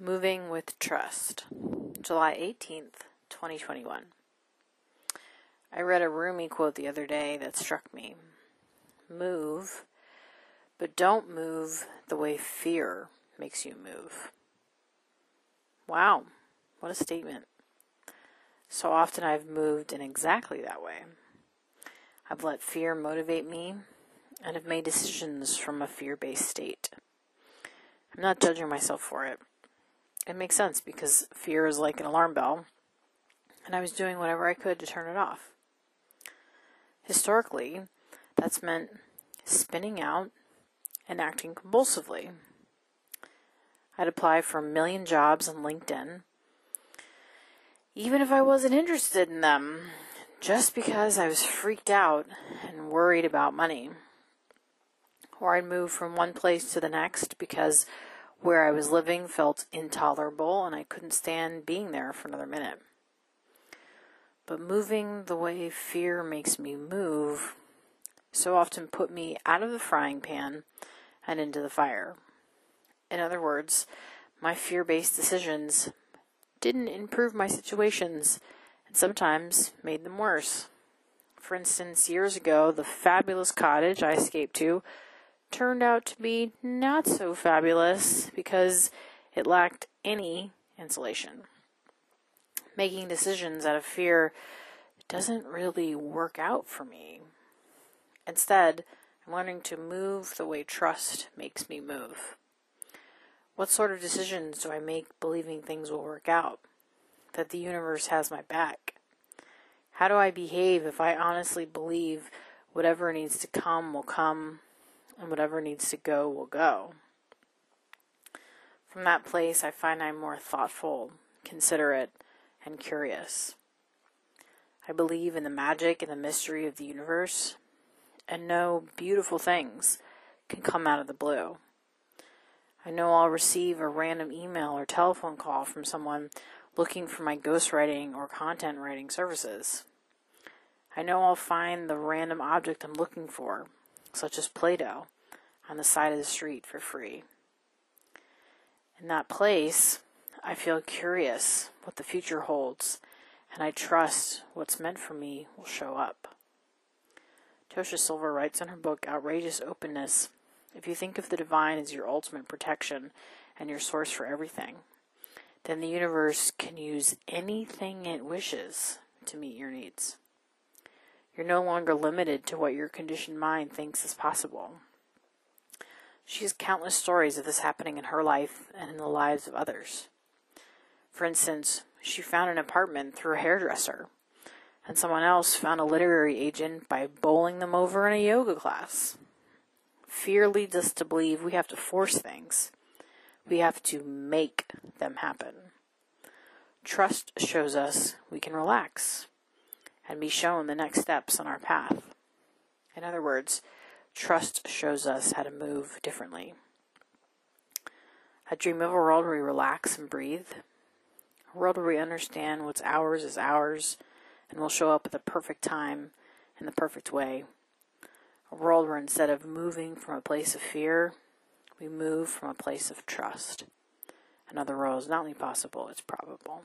Moving with Trust, July 18th, 2021. I read a Rumi quote the other day that struck me. Move, but don't move the way fear makes you move. Wow, what a statement. So often I've moved in exactly that way. I've let fear motivate me and have made decisions from a fear based state. I'm not judging myself for it it makes sense because fear is like an alarm bell, and I was doing whatever I could to turn it off. Historically, that's meant spinning out and acting compulsively. I'd apply for a million jobs on LinkedIn, even if I wasn't interested in them, just because I was freaked out and worried about money. Or I'd move from one place to the next because where I was living felt intolerable and I couldn't stand being there for another minute. But moving the way fear makes me move so often put me out of the frying pan and into the fire. In other words, my fear based decisions didn't improve my situations and sometimes made them worse. For instance, years ago, the fabulous cottage I escaped to turned out to be not so fabulous because it lacked any insulation. Making decisions out of fear doesn't really work out for me. Instead, I'm learning to move the way trust makes me move. What sort of decisions do I make believing things will work out? That the universe has my back? How do I behave if I honestly believe whatever needs to come will come and whatever needs to go will go. From that place, I find I'm more thoughtful, considerate, and curious. I believe in the magic and the mystery of the universe and know beautiful things can come out of the blue. I know I'll receive a random email or telephone call from someone looking for my ghostwriting or content writing services. I know I'll find the random object I'm looking for such as Play Doh, on the side of the street for free. In that place, I feel curious what the future holds, and I trust what's meant for me will show up. Tosha Silver writes in her book Outrageous Openness If you think of the divine as your ultimate protection and your source for everything, then the universe can use anything it wishes to meet your needs. You're no longer limited to what your conditioned mind thinks is possible. She has countless stories of this happening in her life and in the lives of others. For instance, she found an apartment through a hairdresser, and someone else found a literary agent by bowling them over in a yoga class. Fear leads us to believe we have to force things. We have to make them happen. Trust shows us we can relax and be shown the next steps on our path. In other words, trust shows us how to move differently. I dream of a world where we relax and breathe, a world where we understand what's ours is ours and will show up at the perfect time in the perfect way. A world where instead of moving from a place of fear, we move from a place of trust. Another world is not only possible, it's probable.